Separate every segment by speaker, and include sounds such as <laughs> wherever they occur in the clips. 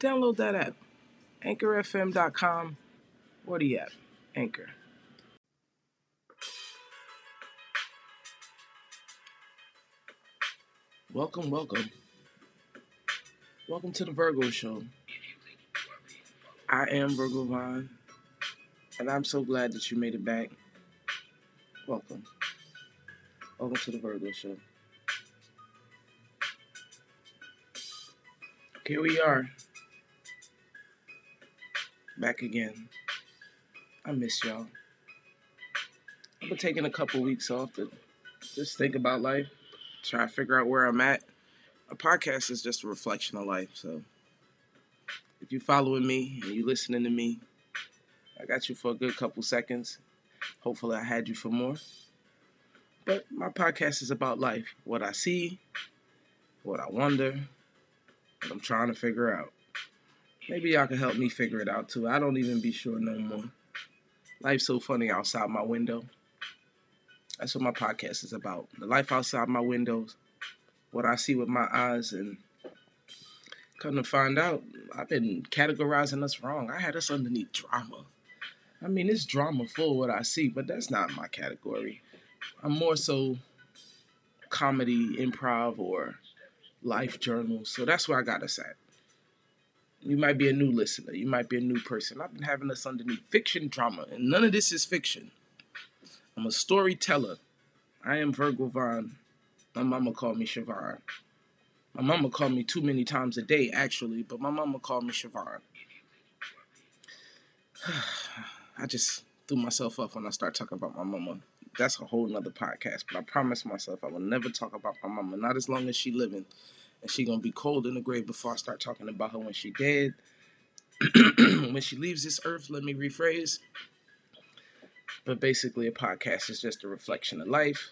Speaker 1: Download that app. AnchorFM.com or the app. Anchor. Welcome, welcome. Welcome to the Virgo Show. I am Virgo Vaughn, and I'm so glad that you made it back. Welcome. Welcome to the Virgo Show. Here we are. Back again. I miss y'all. I've been taking a couple weeks off to just think about life, try to figure out where I'm at. A podcast is just a reflection of life, so if you're following me and you're listening to me, I got you for a good couple seconds. Hopefully, I had you for more. But my podcast is about life what I see, what I wonder, what I'm trying to figure out. Maybe y'all can help me figure it out too. I don't even be sure no more. Life's so funny outside my window. That's what my podcast is about. The life outside my windows, what I see with my eyes, and come to find out, I've been categorizing us wrong. I had us underneath drama. I mean, it's drama full what I see, but that's not my category. I'm more so comedy, improv, or life journals. So that's where I got us at. You might be a new listener. You might be a new person. I've been having us underneath fiction drama, and none of this is fiction. I'm a storyteller. I am Virgo Vaughn. My mama called me Schavonne. My mama called me too many times a day, actually, but my mama called me Schavonne. <sighs> I just threw myself up when I start talking about my mama. That's a whole nother podcast, but I promised myself I will never talk about my mama, not as long as she living. And she gonna be cold in the grave before I start talking about her when she dead. <clears throat> when she leaves this earth, let me rephrase. But basically, a podcast is just a reflection of life.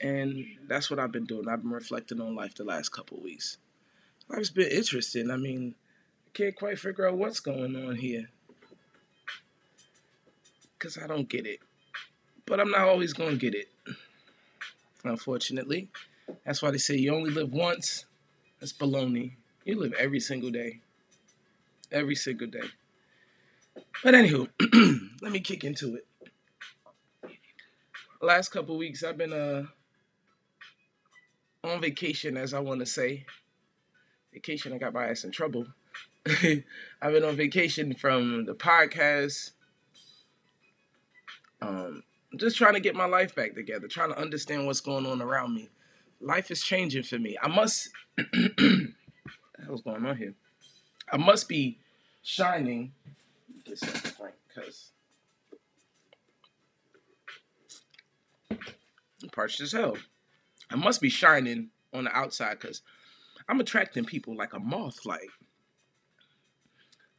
Speaker 1: And that's what I've been doing. I've been reflecting on life the last couple weeks. Life's been interesting. I mean, I can't quite figure out what's going on here. Because I don't get it. But I'm not always to get it. Unfortunately. That's why they say you only live once. That's baloney. You live every single day. Every single day. But anywho, <clears throat> let me kick into it. Last couple weeks I've been uh on vacation as I want to say. Vacation I got my ass in trouble. <laughs> I've been on vacation from the podcast. Um just trying to get my life back together, trying to understand what's going on around me life is changing for me. I must. <clears throat> what's going on here? I must be shining. Get something cause parched as hell. I must be shining on the outside, cause I'm attracting people like a moth light.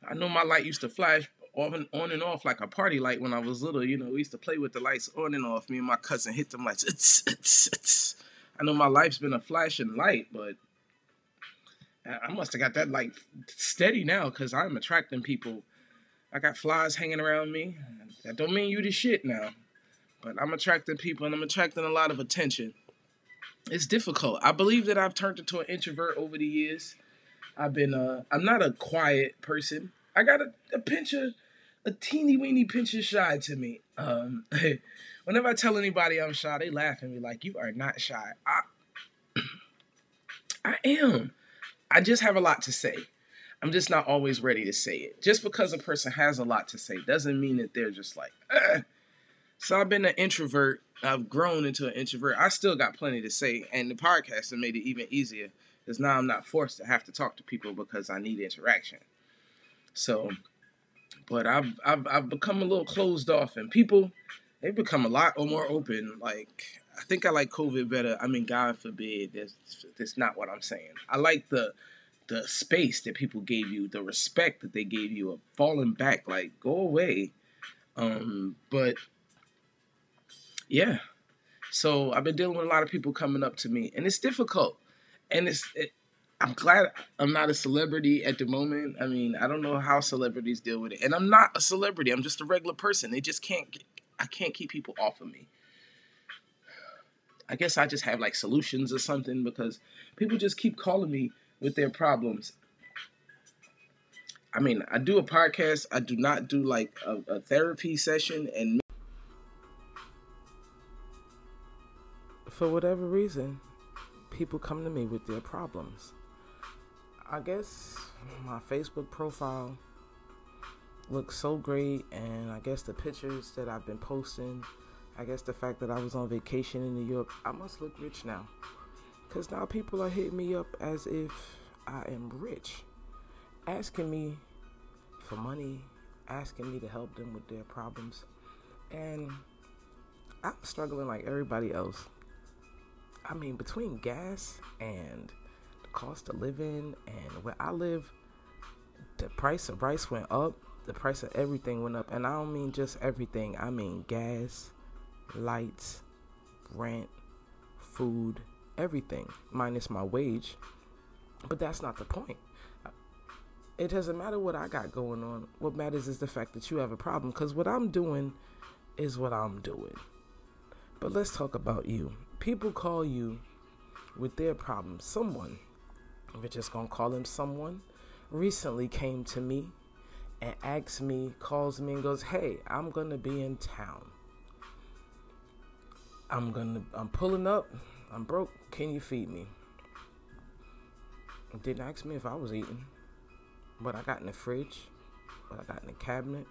Speaker 1: I know my light used to flash on, on and off like a party light when I was little. You know, we used to play with the lights on and off. Me and my cousin hit them lights. It's, it's, it's. I know my life's been a flashing light, but I must have got that light steady now because I'm attracting people. I got flies hanging around me. That don't mean you the shit now, but I'm attracting people and I'm attracting a lot of attention. It's difficult. I believe that I've turned into an introvert over the years. I've been uh I'm not a quiet person. I got a, a pinch of a teeny weeny pinch of shy to me. Um <laughs> whenever I tell anybody I'm shy, they laugh at me like, "You are not shy." I, <clears throat> I am. I just have a lot to say. I'm just not always ready to say it. Just because a person has a lot to say doesn't mean that they're just like, eh. So I've been an introvert. I've grown into an introvert. I still got plenty to say, and the podcast has made it even easier because now I'm not forced to have to talk to people because I need interaction. So, but I've I've, I've become a little closed off, and people they've become a lot more open. Like I think I like COVID better. I mean, God forbid, that's that's not what I'm saying. I like the the space that people gave you, the respect that they gave you, of falling back, like go away. Um, but yeah, so I've been dealing with a lot of people coming up to me, and it's difficult, and it's. It, I'm glad I'm not a celebrity at the moment. I mean, I don't know how celebrities deal with it, and I'm not a celebrity. I'm just a regular person. They just can't. Get, I can't keep people off of me. I guess I just have like solutions or something because people just keep calling me with their problems. I mean, I do a podcast. I do not do like a, a therapy session, and for whatever reason, people come to me with their problems. I guess my Facebook profile looks so great, and I guess the pictures that I've been posting, I guess the fact that I was on vacation in New York, I must look rich now. Because now people are hitting me up as if I am rich, asking me for money, asking me to help them with their problems. And I'm struggling like everybody else. I mean, between gas and the cost of living and where I live, the price of rice went up, the price of everything went up. And I don't mean just everything, I mean gas, lights, rent, food, everything, minus my wage. But that's not the point. It doesn't matter what I got going on. What matters is the fact that you have a problem. Because what I'm doing is what I'm doing. But let's talk about you people call you with their problems. Someone, we're just gonna call him someone, recently came to me and asks me, calls me and goes, Hey, I'm gonna be in town. I'm gonna I'm pulling up, I'm broke, can you feed me? Didn't ask me if I was eating. What I got in the fridge, what I got in the cabinet,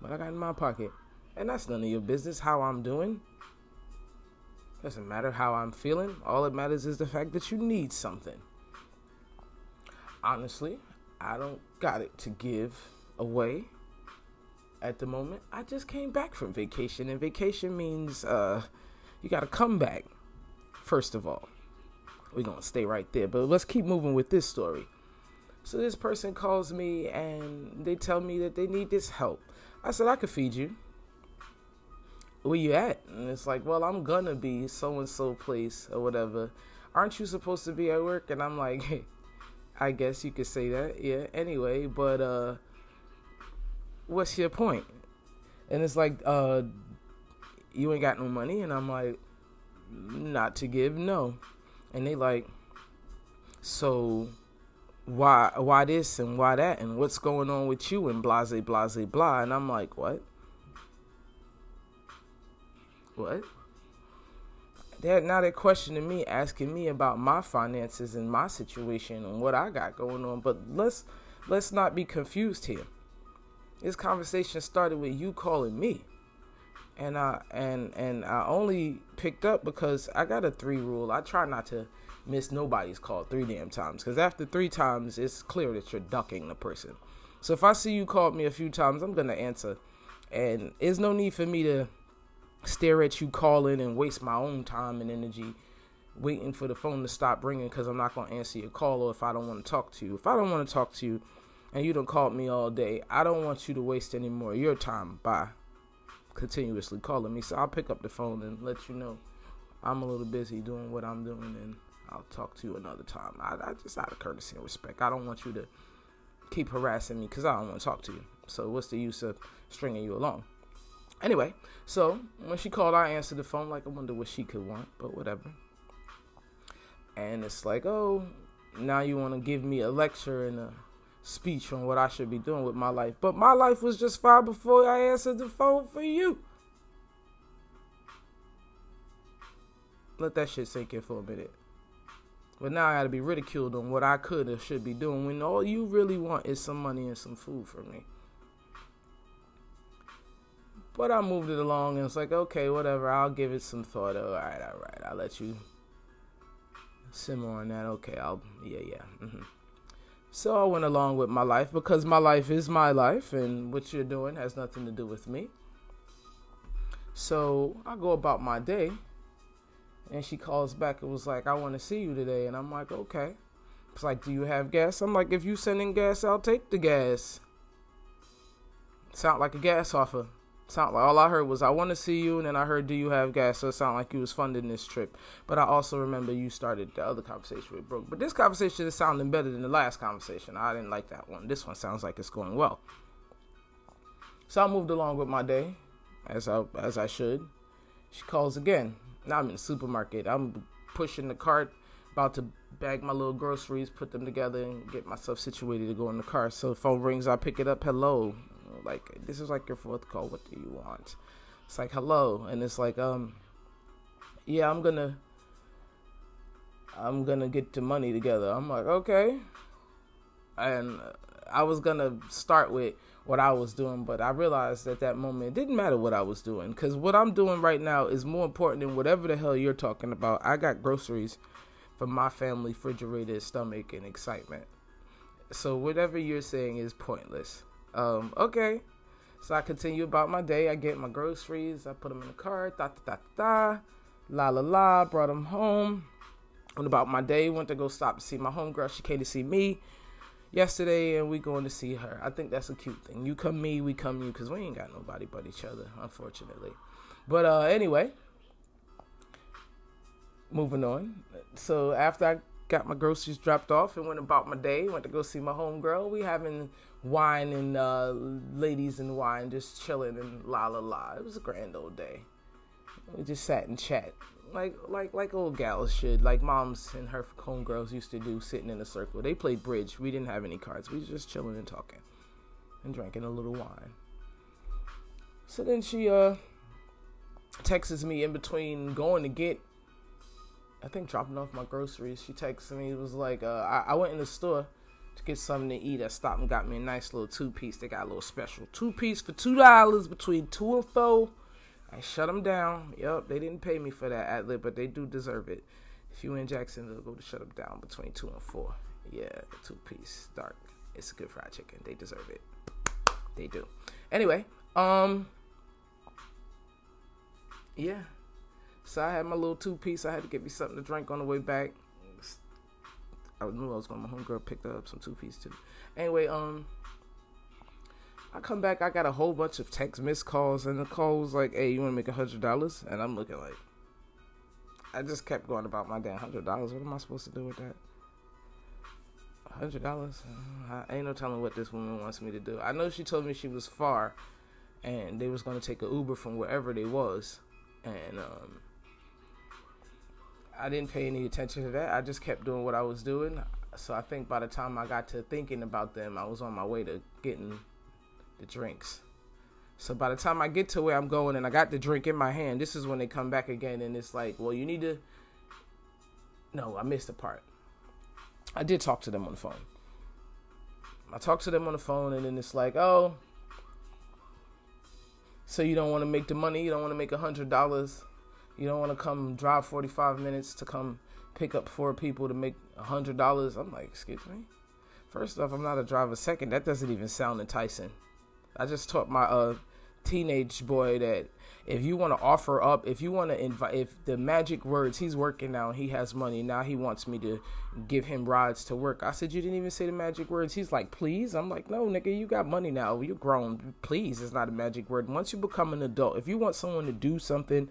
Speaker 1: what I got in my pocket. And that's none of your business how I'm doing. Doesn't matter how I'm feeling. All that matters is the fact that you need something. Honestly, I don't got it to give away at the moment. I just came back from vacation, and vacation means uh, you got to come back, first of all. We're going to stay right there. But let's keep moving with this story. So, this person calls me and they tell me that they need this help. I said, I could feed you where you at? And it's like, well, I'm gonna be so and so place or whatever. Aren't you supposed to be at work? And I'm like, hey, <laughs> I guess you could say that, yeah. Anyway, but uh, what's your point? And it's like, uh, you ain't got no money, and I'm like, not to give, no. And they like, so why why this and why that and what's going on with you and blase blase blah and I'm like what what? They're now they're questioning me, asking me about my finances and my situation and what I got going on. But let's let's not be confused here. This conversation started with you calling me. And I and and I only picked up because I got a three rule. I try not to miss nobody's call three damn times. Because after three times, it's clear that you're ducking the person. So if I see you called me a few times, I'm gonna answer. And there's no need for me to stare at you calling and waste my own time and energy waiting for the phone to stop ringing because I'm not to answer your call or if I don't want to talk to you. If I don't want to talk to you and you don't call me all day, I don't want you to waste any more of your time by continuously calling me. So I'll pick up the phone and let you know I'm a little busy doing what I'm doing and I'll talk to you another time. I, I just out of courtesy and respect. I don't want you to keep harassing me because I don't want to talk to you. So what's the use of stringing you along? Anyway, so when she called, I answered the phone like I wonder what she could want, but whatever. And it's like, oh, now you want to give me a lecture and a speech on what I should be doing with my life. But my life was just fine before I answered the phone for you. Let that shit sink in for a minute. But now I gotta be ridiculed on what I could or should be doing when all you really want is some money and some food from me. But I moved it along and it's like, okay, whatever. I'll give it some thought. All right, all right. I'll let you simmer on that. Okay, I'll, yeah, yeah. Mm-hmm. So I went along with my life because my life is my life and what you're doing has nothing to do with me. So I go about my day and she calls back and was like, I want to see you today. And I'm like, okay. It's like, do you have gas? I'm like, if you sending gas, I'll take the gas. Sound like a gas offer. Sound like all I heard was I want to see you, and then I heard, do you have gas? So it sounded like you was funding this trip. But I also remember you started the other conversation with Brooke. But this conversation is sounding better than the last conversation. I didn't like that one. This one sounds like it's going well. So I moved along with my day, as I as I should. She calls again. Now I'm in the supermarket. I'm pushing the cart, about to bag my little groceries, put them together, and get myself situated to go in the car. So the phone rings. I pick it up. Hello, like this is like your fourth call. What do you want? It's like hello, and it's like um, yeah, I'm gonna, I'm gonna get the money together. I'm like okay, and I was gonna start with what I was doing, but I realized at that moment it didn't matter what I was doing because what I'm doing right now is more important than whatever the hell you're talking about. I got groceries for my family, refrigerated stomach, and excitement. So whatever you're saying is pointless. Um, okay. So I continue about my day. I get my groceries. I put them in the car. Da da da da. La la la. Brought them home. Went about my day. Went to go stop to see my homegirl. She came to see me yesterday, and we going to see her. I think that's a cute thing. You come me, we come you, because we ain't got nobody but each other, unfortunately. But uh, anyway, moving on. So after I got my groceries dropped off and went about my day, went to go see my homegirl. We having wine and uh, ladies and wine, just chilling and la la la. It was a grand old day. We just sat and chat like like like old gals should, like moms and her homegirls used to do, sitting in a circle. They played bridge. We didn't have any cards. We was just chilling and talking, and drinking a little wine. So then she uh texts me in between going to get I think dropping off my groceries. She texted me. It was like uh, I, I, went in the store to get something to eat. I stopped and got me a nice little two piece. They got a little special two piece for two dollars between two and four. I shut them down. Yep, they didn't pay me for that ad lib, but they do deserve it. If you in Jacksonville, go to shut them down between two and four. Yeah, two piece dark. It's a good fried chicken. They deserve it. They do. Anyway, um, yeah. So I had my little two piece. I had to get me something to drink on the way back. I knew I was going. My homegirl picked up some two piece too. Anyway, um, I come back. I got a whole bunch of text missed calls, and the call was like, "Hey, you want to make a hundred dollars?" And I'm looking like, I just kept going about my damn hundred dollars. What am I supposed to do with that? Hundred dollars? I ain't no telling what this woman wants me to do. I know she told me she was far, and they was gonna take a Uber from wherever they was, and um, I didn't pay any attention to that. I just kept doing what I was doing. So I think by the time I got to thinking about them, I was on my way to getting the drinks. So by the time I get to where I'm going and I got the drink in my hand, this is when they come back again and it's like, well, you need to. No, I missed the part. I did talk to them on the phone. I talked to them on the phone and then it's like, oh, so you don't want to make the money, you don't want to make a hundred dollars you don't want to come drive 45 minutes to come pick up four people to make a hundred dollars. I'm like, excuse me. First off, I'm not a driver. Second, that doesn't even sound enticing. I just taught my uh teenage boy that if you want to offer up, if you want to invite, if the magic words, he's working now, he has money now, he wants me to give him rides to work. I said, you didn't even say the magic words. He's like, please. I'm like, no, nigga, you got money now. You're grown. Please is not a magic word. Once you become an adult, if you want someone to do something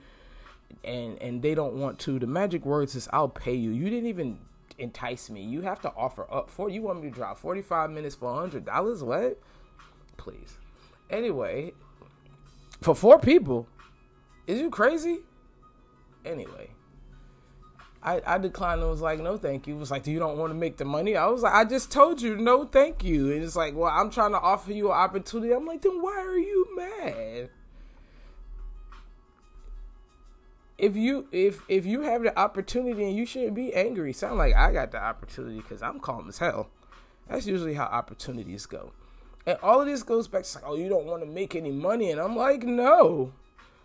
Speaker 1: and and they don't want to. The magic words is I'll pay you. You didn't even entice me. You have to offer up for you want me to drive 45 minutes for $100? What? Please. Anyway, for four people. Is you crazy? Anyway, I, I declined and was like, no, thank you. It was like, do you don't want to make the money? I was like, I just told you, no, thank you. And it's like, well, I'm trying to offer you an opportunity. I'm like, then why are you mad? If you if if you have the opportunity and you shouldn't be angry, sound like I got the opportunity because I'm calm as hell. That's usually how opportunities go. And all of this goes back to like, oh, you don't want to make any money, and I'm like, no,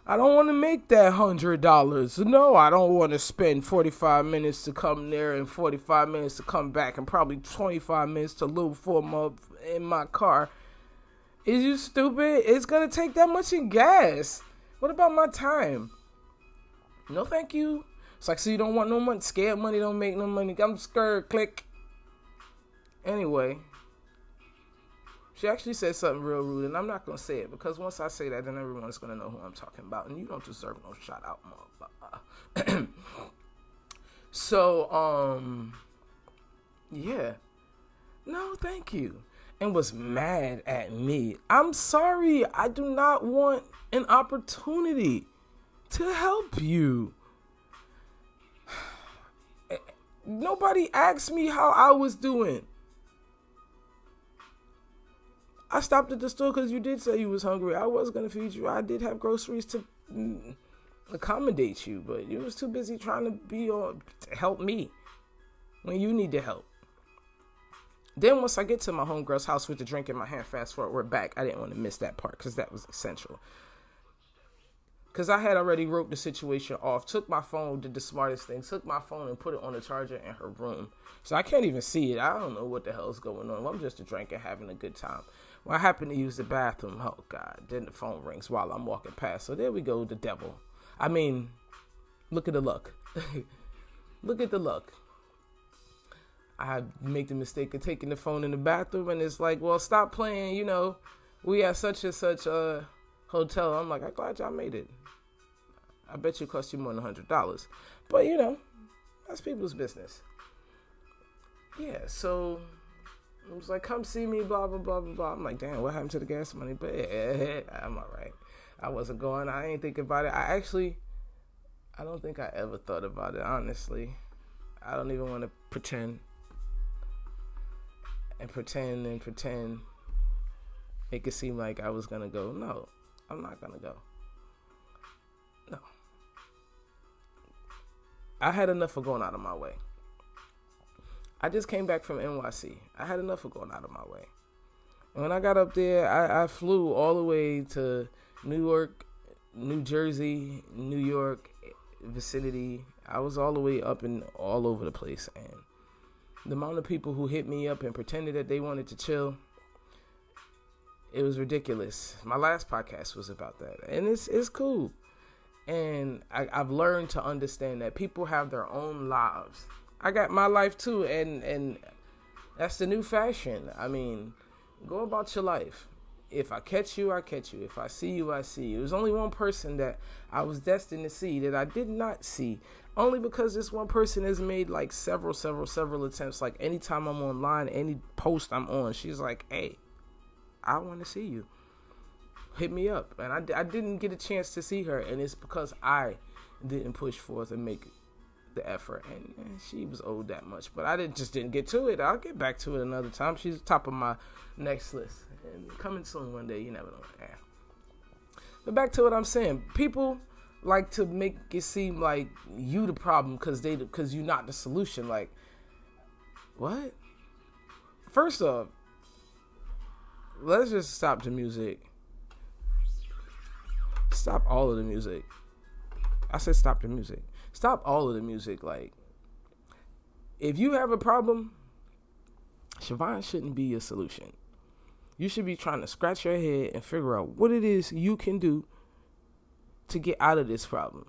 Speaker 1: I don't want to make that hundred dollars. No, I don't want to spend 45 minutes to come there and 45 minutes to come back, and probably 25 minutes to loop for my in my car. Is you stupid? It's gonna take that much in gas. What about my time? No, thank you. It's like, so you don't want no money. Scared money don't make no money. I'm scared. Click. Anyway, she actually said something real rude, and I'm not gonna say it because once I say that, then everyone's gonna know who I'm talking about, and you don't deserve no shout out, motherfucker. <clears throat> so, um, yeah, no, thank you, and was mad at me. I'm sorry, I do not want an opportunity to help you. Nobody asked me how I was doing. I stopped at the store because you did say you was hungry. I was gonna feed you. I did have groceries to mm, accommodate you, but you was too busy trying to be on to help me when you need the help. Then once I get to my homegirl's house with the drink in my hand, fast forward, we're back. I didn't want to miss that part because that was essential. Because I had already wrote the situation off, took my phone, did the smartest thing, took my phone and put it on the charger in her room. So I can't even see it. I don't know what the hell's going on. I'm just a drinker having a good time. Well, I happen to use the bathroom. Oh God! Then the phone rings while I'm walking past. So there we go, the devil. I mean, look at the luck. <laughs> look at the luck. I make the mistake of taking the phone in the bathroom, and it's like, well, stop playing. You know, we at such and such a hotel. I'm like, I'm glad y'all made it. I bet you cost you more than hundred dollars, but you know, that's people's business. Yeah, so it was like, come see me, blah, blah, blah, blah, blah. I'm like, damn, what happened to the gas money? But yeah, <laughs> I'm all right. I wasn't going. I ain't thinking about it. I actually, I don't think I ever thought about it, honestly. I don't even want to pretend and pretend and pretend. Make it seem like I was to go. No, I'm not to go. I had enough of going out of my way. I just came back from NYC. I had enough of going out of my way. And when I got up there, I, I flew all the way to New York, New Jersey, New York vicinity. I was all the way up and all over the place. And the amount of people who hit me up and pretended that they wanted to chill, it was ridiculous. My last podcast was about that. And it's it's cool. And I, I've learned to understand that people have their own lives I got my life too, and and that's the new fashion. I mean, go about your life. If I catch you, I catch you. If I see you, I see you. There's only one person that I was destined to see that I did not see. Only because this one person has made like several, several, several attempts. Like anytime I'm online, any post I'm on, she's like, "Hey, I want to see you. Hit me up." And I, I didn't get a chance to see her, and it's because I didn't push forth and make the effort, and, she was owed that much. But I didn't just didn't get to it. I'll get back to it another time. She's top of my next list, and coming soon one day. You never know. But back to what I'm saying, people like to make it seem like you the problem because they because you're not the solution. Like, what? First off, let's just stop the music. Stop all of the music. I said stop the music stop all of the music. Like, if you have a problem, Schavonne shouldn't be your solution. You should be trying to scratch your head and figure out what it is you can do to get out of this problem.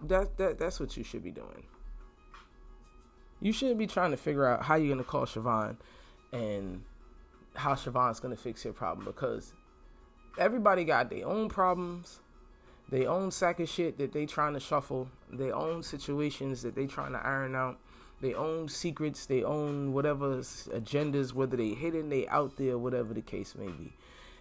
Speaker 1: That that that's what you should be doing. You shouldn't be trying to figure out how you're gonna call Schavonne and how Schavonne's gonna fix your problem because everybody got their own problems their own sack of shit that they trying to shuffle. their own situations that they trying to iron out. their own secrets. They own whatever agendas, whether they hidden, they out there, whatever the case may be.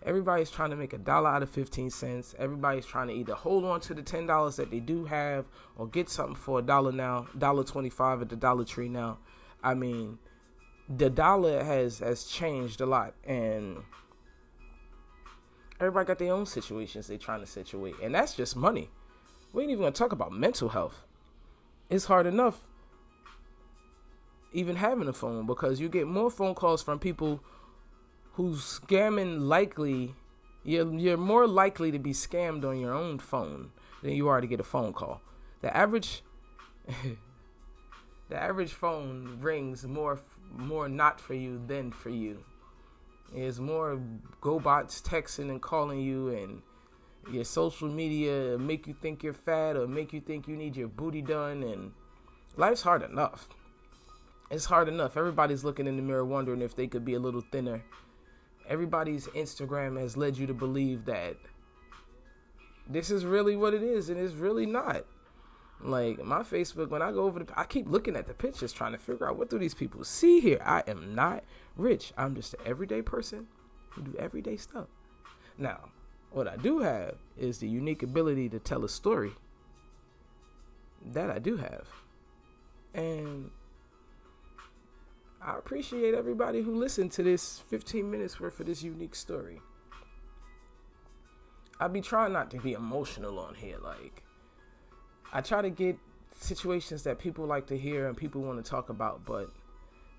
Speaker 1: Everybody's trying to make a dollar out of 15 cents. Everybody's trying to either hold on to the $10 that they do have or get something for a dollar now, dollar 25 at the Dollar Tree now. I mean, the dollar has has changed a lot and Everybody got their own situations they're trying to situate, and that's just money. We ain't even gonna talk about mental health. It's hard enough even having a phone because you get more phone calls from people who's scamming likely you're you're more likely to be scammed on your own phone than you are to get a phone call. The average <laughs> the average phone rings more more not for you than for you. It's more GoBots texting and calling you, and your social media make you think you're fat or make you think you need your booty done. And life's hard enough. it's hard enough. Everybody's looking in the mirror wondering if they could be a little thinner. Everybody's Instagram has led you to believe that this is really what it is, and it's really not. Like my Facebook, when I go over the, I keep looking at the pictures, trying to figure out what do these people see here. I am not rich. I'm just an everyday person who do everyday stuff. Now, what I do have is the unique ability to tell a story. That I do have, and I appreciate everybody who listened to this 15 minutes worth of this unique story. I be trying not to be emotional on here. Like, I try to get situations that people like to hear and people want to talk about, but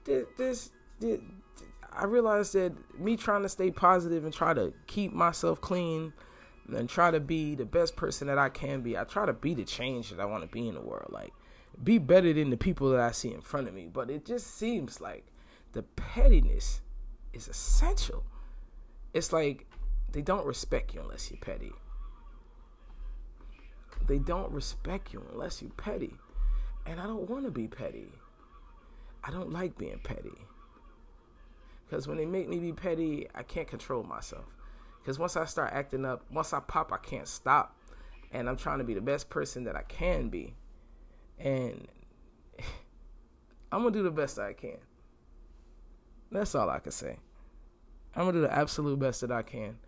Speaker 1: this, this, this I realized that me trying to stay positive and try to keep myself clean and try to be the best person that I can be. I try to be the change that I want to be in the world. Like, be better than the people that I see in front of me. But it just seems like the pettiness is essential. It's like they don't respect you unless you're petty. They don't respect you unless you're petty. And I don't want to be petty. I don't like being petty. Because when they make me be petty, I can't control myself. Because once I start acting up, once I pop, I can't stop. And I'm trying to be the best person that I can be. And I'm going to do the best I can. That's all I can say. I'm going to do the absolute best that I can.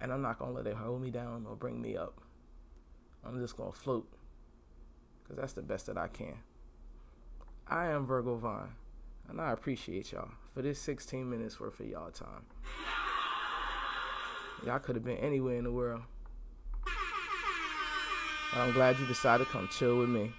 Speaker 1: And I'm not going to let it hold me down or bring me up. I'm just going to float. Because that's the best that I can. I am Virgo Vaughn. And I appreciate y'all for this 16 minutes worth of y'all time. Y'all could have been anywhere in the world. I'm glad you decided to come chill with me.